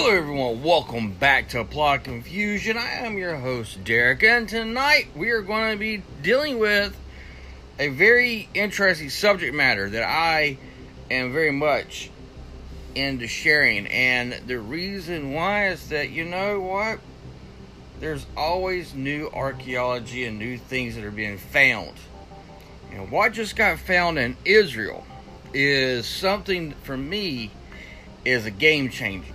Hello, everyone. Welcome back to Plot Confusion. I am your host, Derek, and tonight we are going to be dealing with a very interesting subject matter that I am very much into sharing. And the reason why is that you know what? There's always new archaeology and new things that are being found. And what just got found in Israel is something for me is a game changer.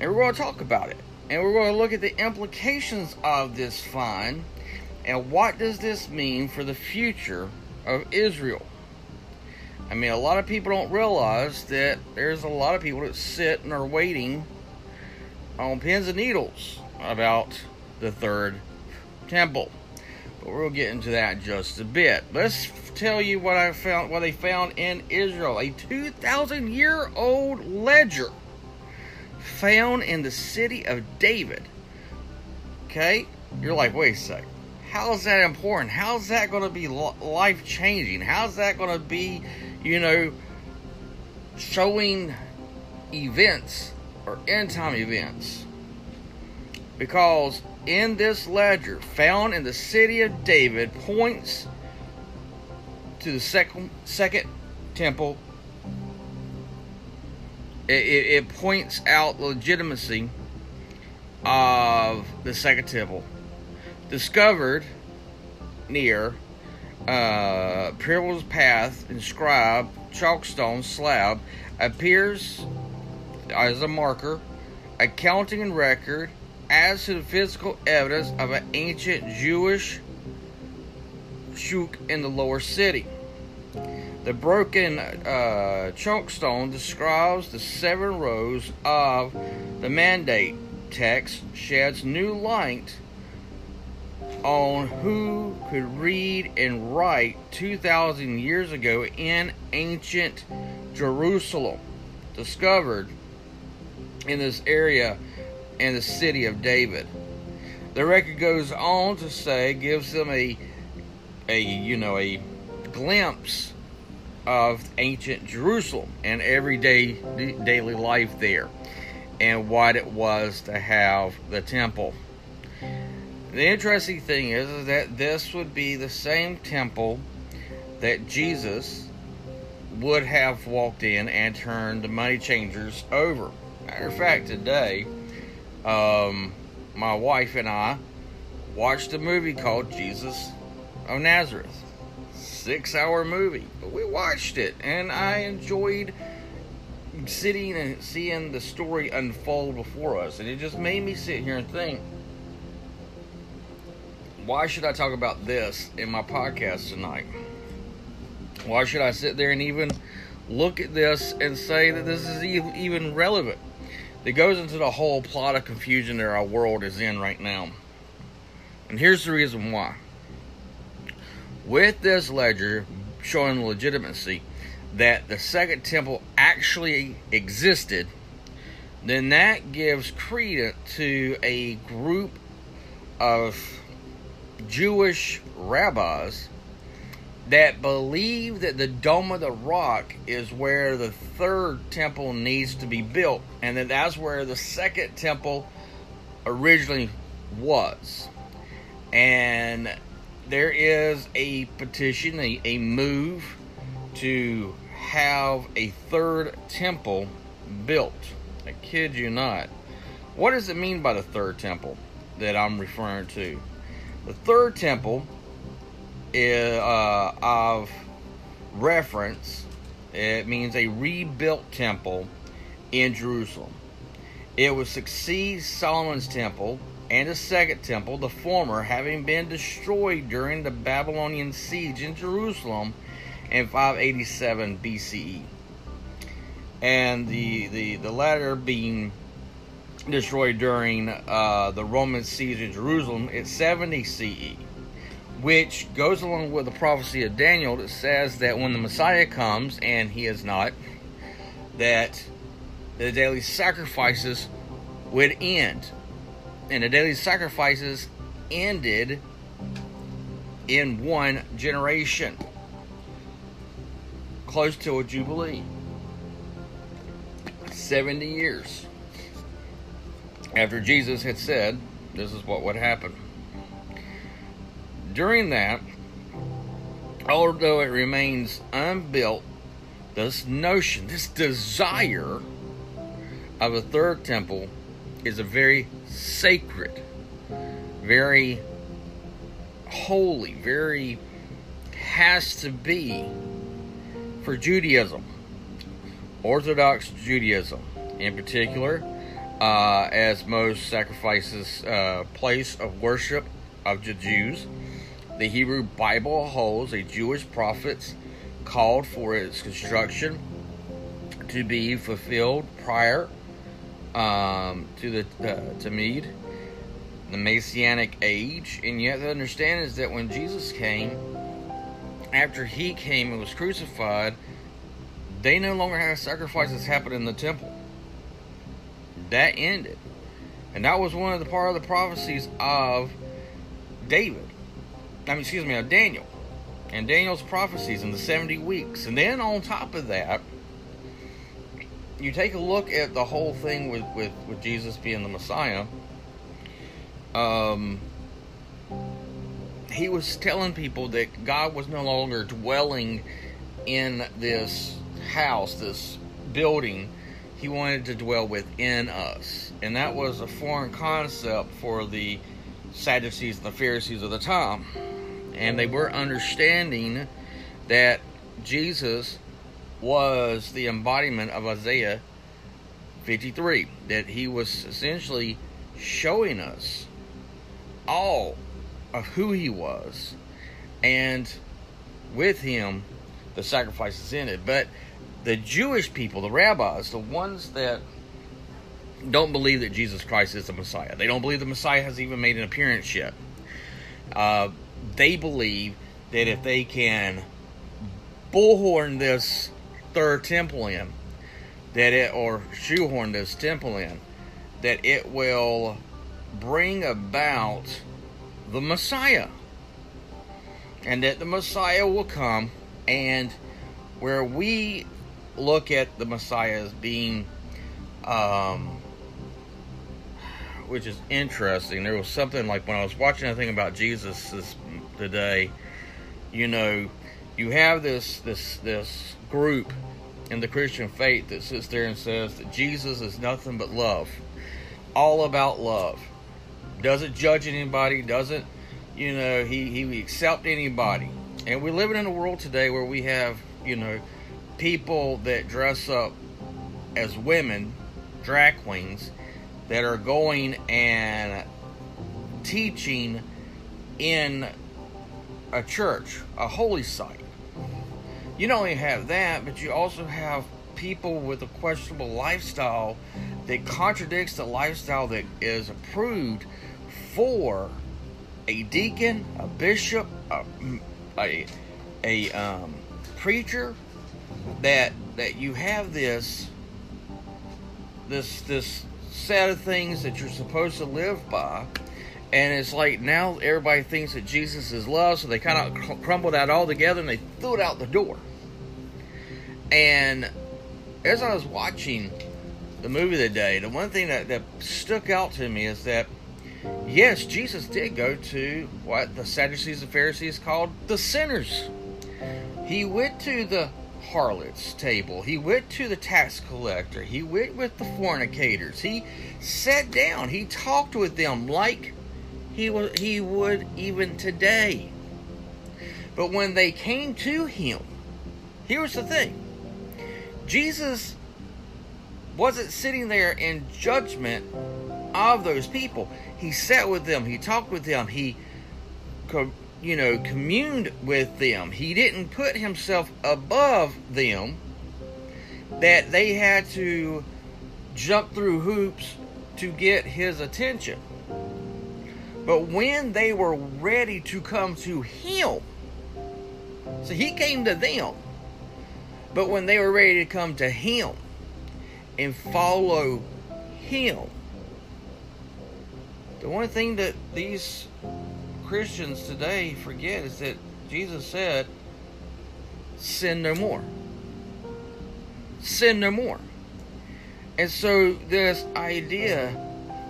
And we're going to talk about it. And we're going to look at the implications of this find and what does this mean for the future of Israel. I mean, a lot of people don't realize that there's a lot of people that sit and are waiting on pins and needles about the third temple. But we'll get into that in just a bit. Let's tell you what I found what they found in Israel. A 2000 year old ledger found in the city of David. Okay? You're like, wait a sec. How's that important? How's that going to be life changing? How's that going to be, you know, showing events or end time events? Because in this ledger found in the city of David points to the second second temple. It, it, it points out legitimacy of the second temple, discovered near uh, Path inscribed chalkstone slab appears as a marker, accounting and record as to the physical evidence of an ancient Jewish shuk in the lower city. The broken uh, stone describes the seven rows of the mandate text, sheds new light on who could read and write 2,000 years ago in ancient Jerusalem, discovered in this area in the city of David. The record goes on to say, gives them a a you know a glimpse of ancient Jerusalem and everyday daily life there and what it was to have the temple. The interesting thing is, is that this would be the same temple that Jesus would have walked in and turned the money changers over. Matter of fact, today, um, my wife and I watched a movie called Jesus of Nazareth. Six hour movie. But we watched it and I enjoyed sitting and seeing the story unfold before us. And it just made me sit here and think why should I talk about this in my podcast tonight? Why should I sit there and even look at this and say that this is even relevant? That goes into the whole plot of confusion that our world is in right now. And here's the reason why with this ledger showing legitimacy that the second temple actually existed, then that gives credence to a group of Jewish rabbis that believe that the Dome of the Rock is where the third temple needs to be built, and that that's where the second temple originally was. And there is a petition, a, a move to have a third temple built. I kid you not. What does it mean by the third temple that I'm referring to? The third temple is uh, of reference. It means a rebuilt temple in Jerusalem. It would succeed Solomon's temple and a second temple, the former having been destroyed during the Babylonian siege in Jerusalem in 587 BCE, and the the, the latter being destroyed during uh, the Roman siege in Jerusalem at 70 CE, which goes along with the prophecy of Daniel that says that when the Messiah comes, and he is not, that the daily sacrifices would end and the daily sacrifices ended in one generation, close to a jubilee. 70 years. after Jesus had said, this is what would happen. During that, although it remains unbuilt, this notion, this desire of a third temple is a very sacred, very holy, very has to be for Judaism, Orthodox Judaism in particular, uh, as most sacrifices uh, place of worship of the Jews. The Hebrew Bible holds a Jewish prophets called for its construction to be fulfilled prior um, to the uh, to Tamid, the Messianic age, and yet to understand is that when Jesus came, after he came and was crucified, they no longer had sacrifices happen in the temple. That ended. And that was one of the part of the prophecies of David. I mean, excuse me, of Daniel. And Daniel's prophecies in the 70 weeks. And then on top of that, you take a look at the whole thing with, with, with Jesus being the Messiah. Um, he was telling people that God was no longer dwelling in this house, this building. He wanted to dwell within us. And that was a foreign concept for the Sadducees and the Pharisees of the time. And they were understanding that Jesus was the embodiment of Isaiah 53, that he was essentially showing us all of who he was, and with him, the sacrifices ended. But the Jewish people, the rabbis, the ones that don't believe that Jesus Christ is the Messiah, they don't believe the Messiah has even made an appearance yet. Uh, they believe that if they can bullhorn this third temple in, that it or shoehorn this temple in, that it will bring about the Messiah. And that the Messiah will come, and where we look at the Messiah as being, um, which is interesting. There was something like when I was watching a thing about Jesus this today, you know, you have this this this group in the Christian faith that sits there and says that Jesus is nothing but love, all about love doesn't judge anybody, doesn't, you know, he, he accept anybody. And we're living in a world today where we have, you know, people that dress up as women, drag queens, that are going and teaching in a church, a holy site. You not only have that, but you also have people with a questionable lifestyle that contradicts the lifestyle that is approved for a deacon, a bishop, a a, a um, preacher that that you have this this this set of things that you're supposed to live by and it's like now everybody thinks that Jesus is love so they kind of cr- crumble that all together and they threw it out the door and as I was watching the movie today the one thing that, that stuck out to me is that Yes, Jesus did go to what the Sadducees and Pharisees called the sinners. He went to the harlots table. He went to the tax collector. He went with the fornicators. He sat down. He talked with them like he he would even today. But when they came to him, here's the thing. Jesus wasn't sitting there in judgment of those people he sat with them, he talked with them, he, you know, communed with them. He didn't put himself above them that they had to jump through hoops to get his attention. But when they were ready to come to him, so he came to them, but when they were ready to come to him and follow him, the one thing that these Christians today forget is that Jesus said, sin no more. Sin no more. And so this idea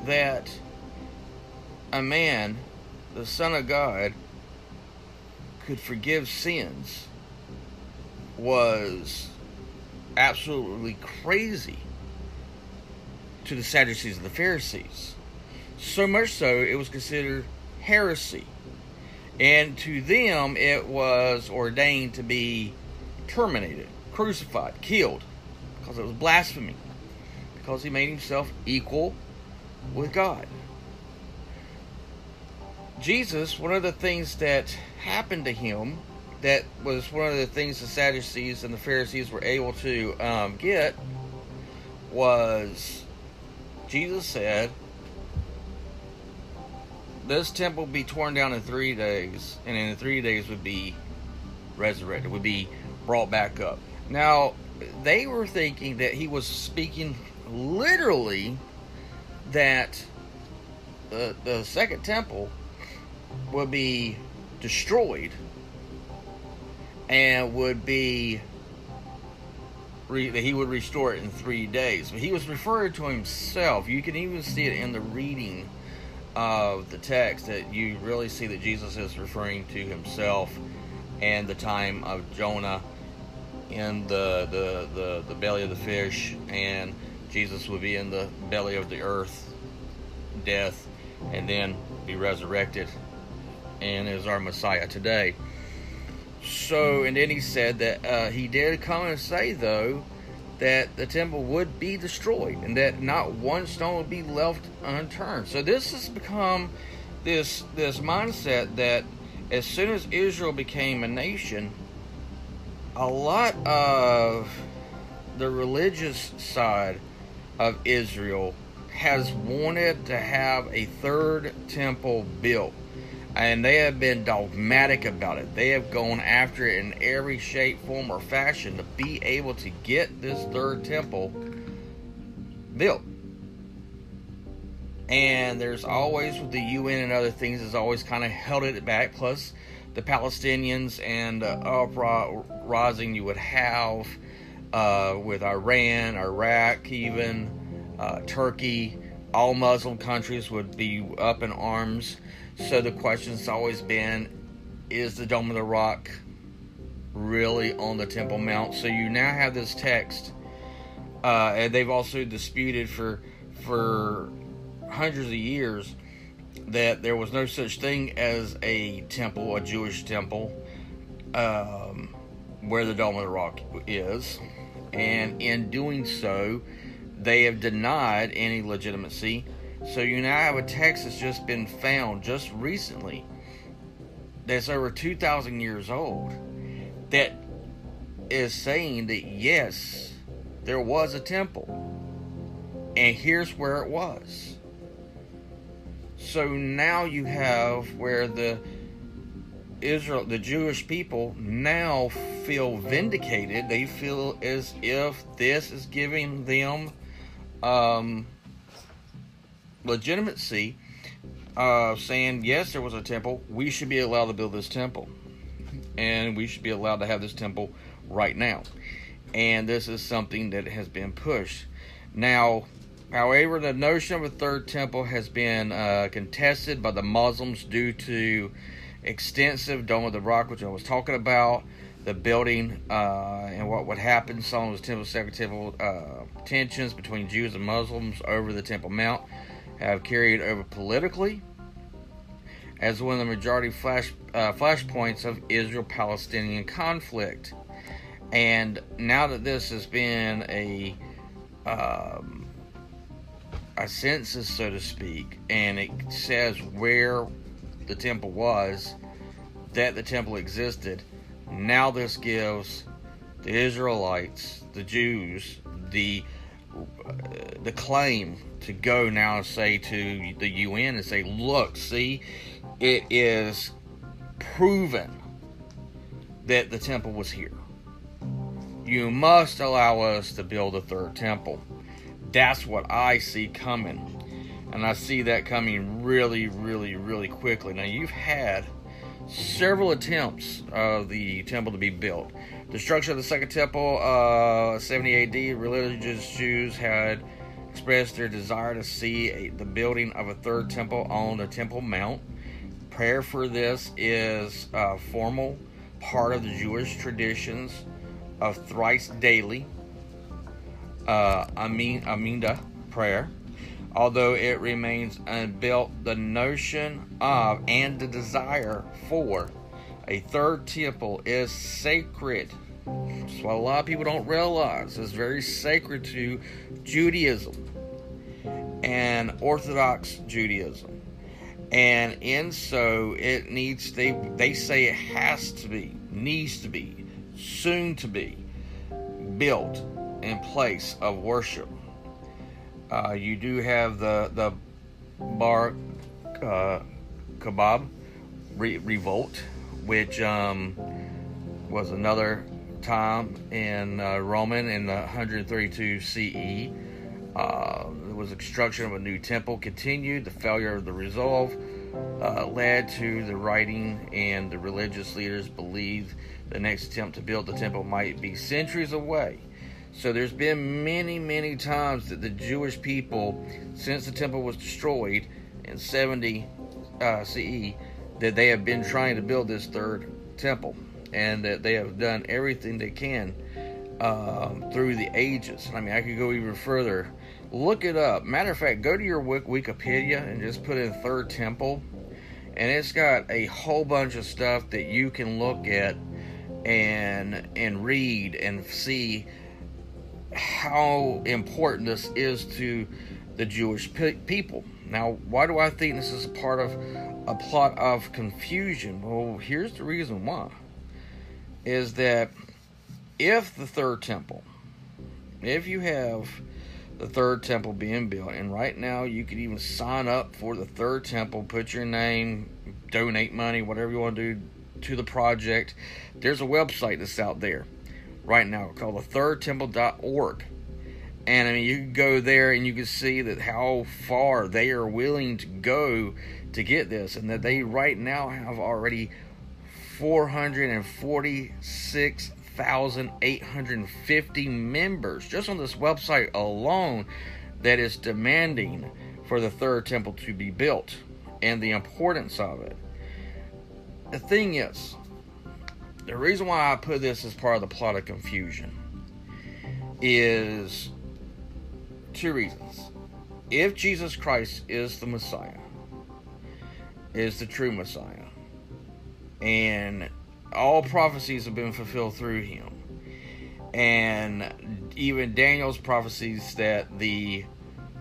that a man, the Son of God, could forgive sins was absolutely crazy to the Sadducees and the Pharisees. So much so, it was considered heresy. And to them, it was ordained to be terminated, crucified, killed, because it was blasphemy, because he made himself equal with God. Jesus, one of the things that happened to him, that was one of the things the Sadducees and the Pharisees were able to um, get, was Jesus said, this temple be torn down in three days, and in three days would be resurrected, would be brought back up. Now, they were thinking that he was speaking literally that the, the second temple would be destroyed and would be that he would restore it in three days. But he was referring to himself. You can even see it in the reading of the text that you really see that Jesus is referring to himself and the time of Jonah in the, the, the, the belly of the fish, and Jesus would be in the belly of the earth, death, and then be resurrected and is our Messiah today. So, and then he said that uh, he did come and say, though, that the temple would be destroyed and that not one stone would be left unturned. So this has become this this mindset that as soon as Israel became a nation, a lot of the religious side of Israel has wanted to have a third temple built and they have been dogmatic about it. They have gone after it in every shape, form, or fashion to be able to get this third temple built. And there's always, with the UN and other things, has always kind of held it back. Plus, the Palestinians and uh, uprising you would have uh, with Iran, Iraq, even uh, Turkey, all Muslim countries would be up in arms so the question's always been is the Dome of the Rock really on the Temple Mount? So you now have this text, uh, and they've also disputed for for hundreds of years that there was no such thing as a temple, a Jewish temple, um, where the Dome of the Rock is, and in doing so, they have denied any legitimacy so you now have a text that's just been found just recently that's over 2,000 years old that is saying that yes, there was a temple. And here's where it was. So now you have where the Israel, the Jewish people now feel vindicated. They feel as if this is giving them um, legitimacy of saying, yes, there was a temple. We should be allowed to build this temple. And we should be allowed to have this temple right now. And this is something that has been pushed. Now, however, the notion of a third temple has been uh, contested by the Muslims due to extensive Dome of the Rock, which I was talking about, the building uh, and what would happen. Some of the temple second temple uh, tensions between Jews and Muslims over the Temple Mount have carried over politically as one of the majority flash uh, flashpoints of Israel-Palestinian conflict. And now that this has been a um, a census, so to speak, and it says where the temple was, that the temple existed. Now this gives the Israelites, the Jews, the uh, the claim to go now say to the UN and say, look, see, it is proven that the temple was here. You must allow us to build a third temple. That's what I see coming. And I see that coming really, really, really quickly. Now, you've had several attempts of the temple to be built. Destruction of the second temple, uh, 70 AD, religious Jews had expressed their desire to see a, the building of a third temple on the Temple Mount. Prayer for this is a formal part of the Jewish traditions of thrice daily uh, Amin, Aminda prayer. Although it remains unbuilt, the notion of and the desire for a third temple is sacred. That's what a lot of people don't realize. It's very sacred to Judaism and Orthodox Judaism. And in so it needs they they say it has to be, needs to be, soon to be built in place of worship. Uh, you do have the the bar uh, kebab re- revolt, which um, was another time in uh, Roman in the 132 CE. Uh, there was construction of a new temple continued. The failure of the resolve uh, led to the writing, and the religious leaders believed the next attempt to build the temple might be centuries away. So there's been many, many times that the Jewish people, since the temple was destroyed in 70 uh, CE, that they have been trying to build this third temple, and that they have done everything they can um, through the ages. I mean, I could go even further. Look it up. Matter of fact, go to your Wikipedia and just put in third temple, and it's got a whole bunch of stuff that you can look at and and read and see how important this is to the Jewish pe- people. Now, why do I think this is a part of a plot of confusion? Well, here's the reason why. Is that if the third temple, if you have the third temple being built, and right now you could even sign up for the third temple, put your name, donate money, whatever you want to do to the project. There's a website that's out there right now called the thirdtemple.org. And I mean, you can go there and you can see that how far they are willing to go to get this, and that they right now have already 446,850 members just on this website alone that is demanding for the third temple to be built and the importance of it. The thing is, the reason why I put this as part of the plot of confusion is two reasons. If Jesus Christ is the Messiah, is the true Messiah, and all prophecies have been fulfilled through him, and even Daniel's prophecies that the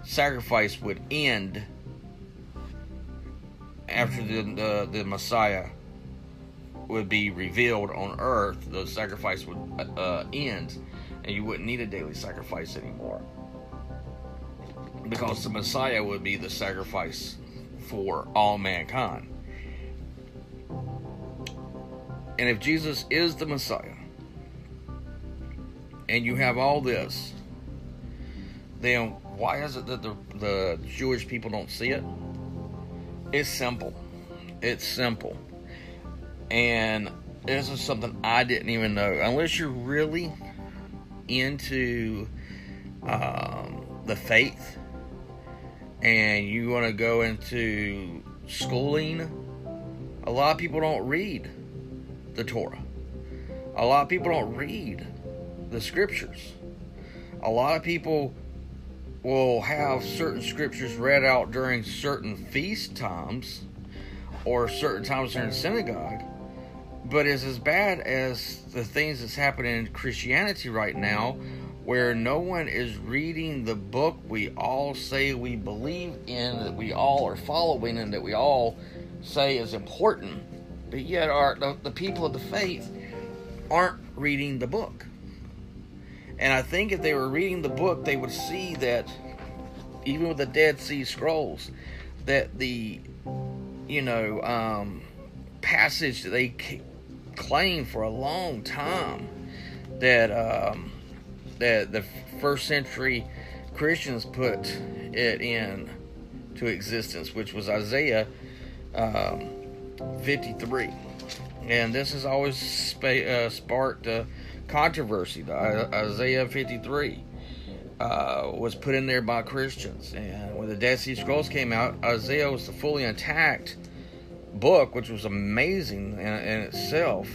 sacrifice would end after the, the, the Messiah would be revealed on earth, the sacrifice would uh, end, and you wouldn't need a daily sacrifice anymore. Because the Messiah would be the sacrifice for all mankind. And if Jesus is the Messiah, and you have all this, then why is it that the, the Jewish people don't see it? It's simple. It's simple and this is something I didn't even know. Unless you're really into um, the faith and you want to go into schooling, a lot of people don't read the Torah. A lot of people don't read the scriptures. A lot of people will have certain scriptures read out during certain feast times or certain times during synagogue but it's as bad as the things that's happening in Christianity right now, where no one is reading the book we all say we believe in, that we all are following, and that we all say is important, but yet our the, the people of the faith aren't reading the book. And I think if they were reading the book, they would see that even with the Dead Sea Scrolls, that the you know um, passage that they claimed for a long time that um, that the first century Christians put it in to existence, which was Isaiah um, 53. And this has always spa- uh, sparked controversy, Isaiah 53. uh, was put in there by Christians. And when the Dead Sea Scrolls came out, Isaiah was the fully intact book, which was amazing in, in itself.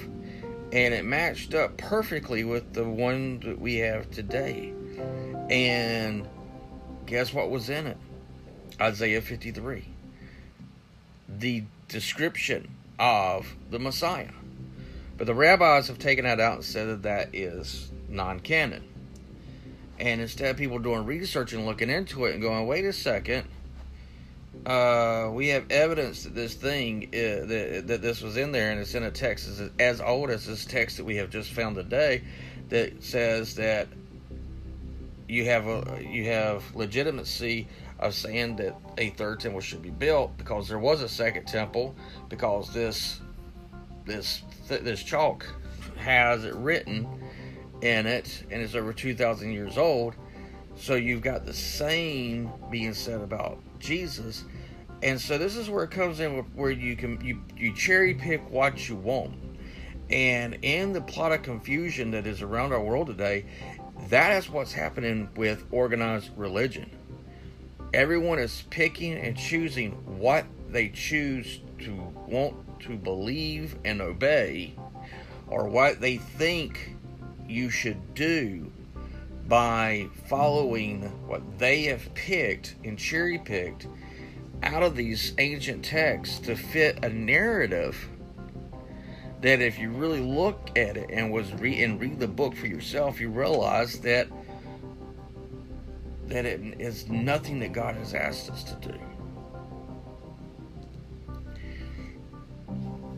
And it matched up perfectly with the one that we have today. And guess what was in it? Isaiah 53. The description of the Messiah. But the rabbis have taken that out and said that that is non canon. And instead people doing research and looking into it and going, wait a second, uh, we have evidence that this thing uh, that, that this was in there and it's in a text as, as old as this text that we have just found today that says that you have a you have legitimacy of saying that a third temple should be built because there was a second temple because this this this chalk has it written in it and it's over 2000 years old. So you've got the same being said about Jesus. And so this is where it comes in where you can you you cherry pick what you want. And in the plot of confusion that is around our world today that is what's happening with organized religion everyone is picking and choosing what they choose to want to believe and obey or what they think you should do by following what they have picked and cherry picked out of these ancient texts to fit a narrative that if you really look at it and was and read the book for yourself you realize that that it is nothing that God has asked us to do.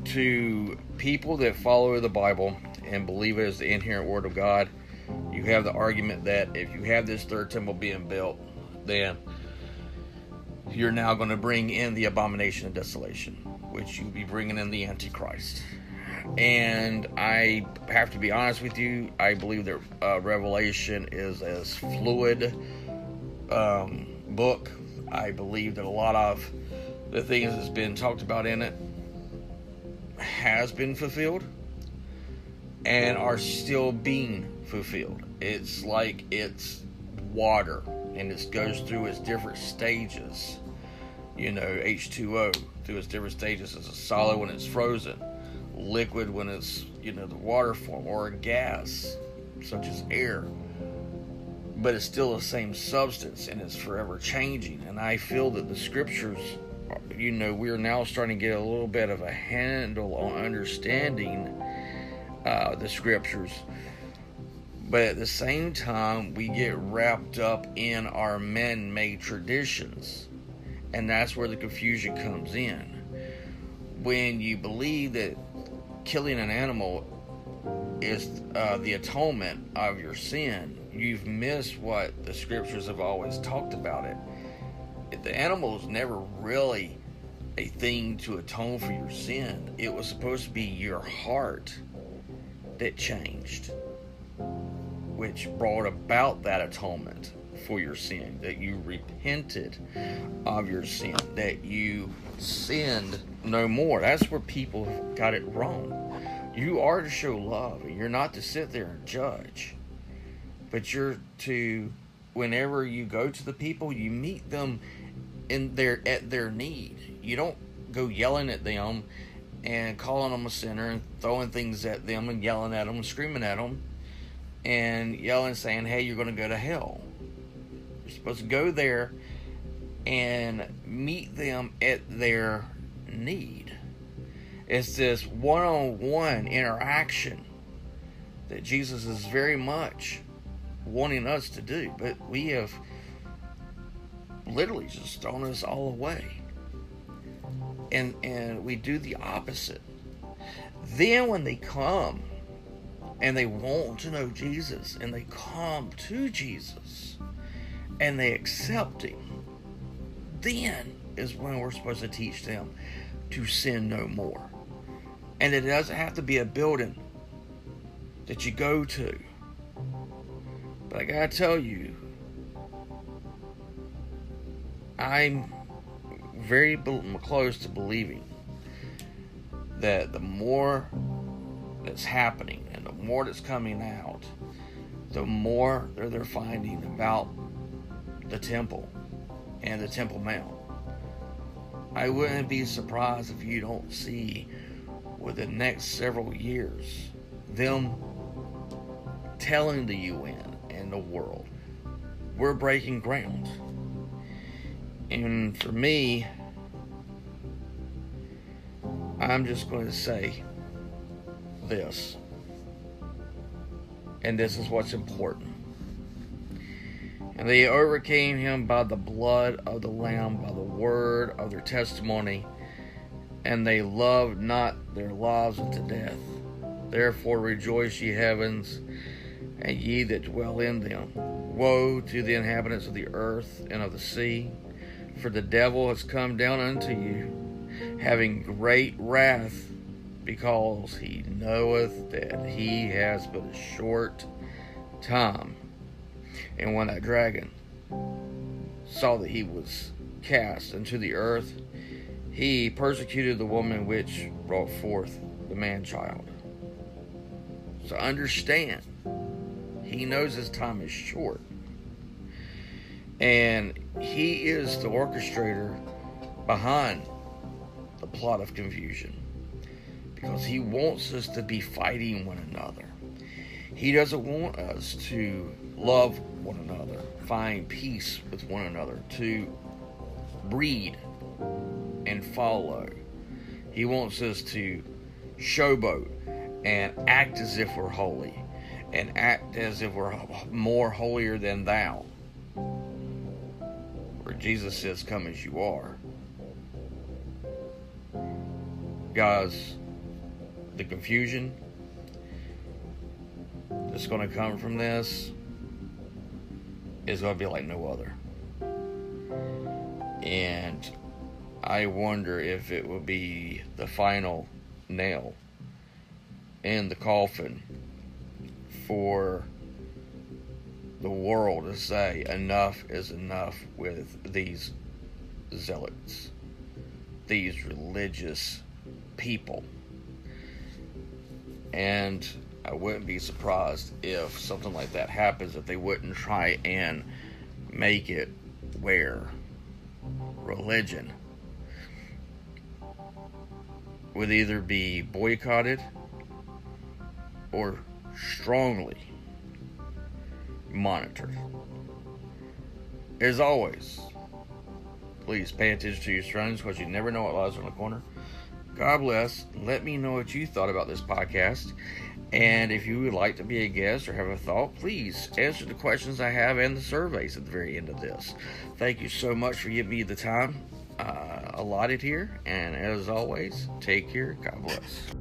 To people that follow the Bible and believe it is the inherent Word of God, you have the argument that if you have this third temple being built, then you're now going to bring in the abomination of desolation, which you'll be bringing in the Antichrist. And I have to be honest with you, I believe that uh, Revelation is as fluid um, book. I believe that a lot of the things that's been talked about in it has been fulfilled and are still being fulfilled. It's like it's water and it goes through its different stages. You know, H2O through its different stages. It's a solid when it's frozen, liquid when it's, you know, the water form, or a gas, such as air but it's still the same substance and it's forever changing. And I feel that the scriptures, you know, we're now starting to get a little bit of a handle on understanding uh, the scriptures. But at the same time, we get wrapped up in our men made traditions. And that's where the confusion comes in. When you believe that killing an animal is uh, the atonement of your sin, you've missed what the scriptures have always talked about it. The animal was never really a thing to atone for your sin. It was supposed to be your heart that changed, which brought about that atonement for your sin, that you repented of your sin, that you sinned no more. That's where people got it wrong. You are to show love, and you're not to sit there and judge but you're to whenever you go to the people you meet them in their at their need. You don't go yelling at them and calling them a sinner and throwing things at them and yelling at them and screaming at them and yelling saying hey you're going to go to hell. You're supposed to go there and meet them at their need. It's this one-on-one interaction that jesus is very much wanting us to do, but we have literally just thrown us all away. And and we do the opposite. Then when they come and they want to know Jesus and they come to Jesus and they accept him, then is when we're supposed to teach them to sin no more. And it doesn't have to be a building that you go to but I gotta tell you, I'm very close to believing that the more that's happening and the more that's coming out, the more that they're finding about the temple and the Temple Mount. I wouldn't be surprised if you don't see within the next several years them telling the UN and the world we're breaking ground. And for me, I'm just going to say this. And this is what's important. And they overcame him by the blood of the Lamb, by the word of their testimony, and they loved not their lives unto death. Therefore rejoice, ye heavens, and ye that dwell in them. Woe to the inhabitants of the earth and of the sea, for the devil has come down unto you, having great wrath, because he knoweth that he has but a short time. And when that dragon saw that he was cast into the earth, he persecuted the woman which brought forth the man child. So understand, he knows his time is short. And he is the orchestrator behind the plot of confusion because he wants us to be fighting one another. He doesn't want us to love one another, find peace with one another, to breed and follow. He wants us to showboat and act as if we're holy and act as if we're more holier than thou. Where Jesus says, Come as you are. Guys, the confusion that's going to come from this is going to be like no other. And I wonder if it will be the final nail in the coffin for the world to say enough is enough with these zealots, these religious people. And I wouldn't be surprised if something like that happens, if they wouldn't try and make it where religion would either be boycotted or strongly monitored. As always, please pay attention to your surroundings because you never know what lies around the corner. God bless. Let me know what you thought about this podcast. And if you would like to be a guest or have a thought, please answer the questions I have and the surveys at the very end of this. Thank you so much for giving me the time uh, allotted here. And as always, take care. God bless.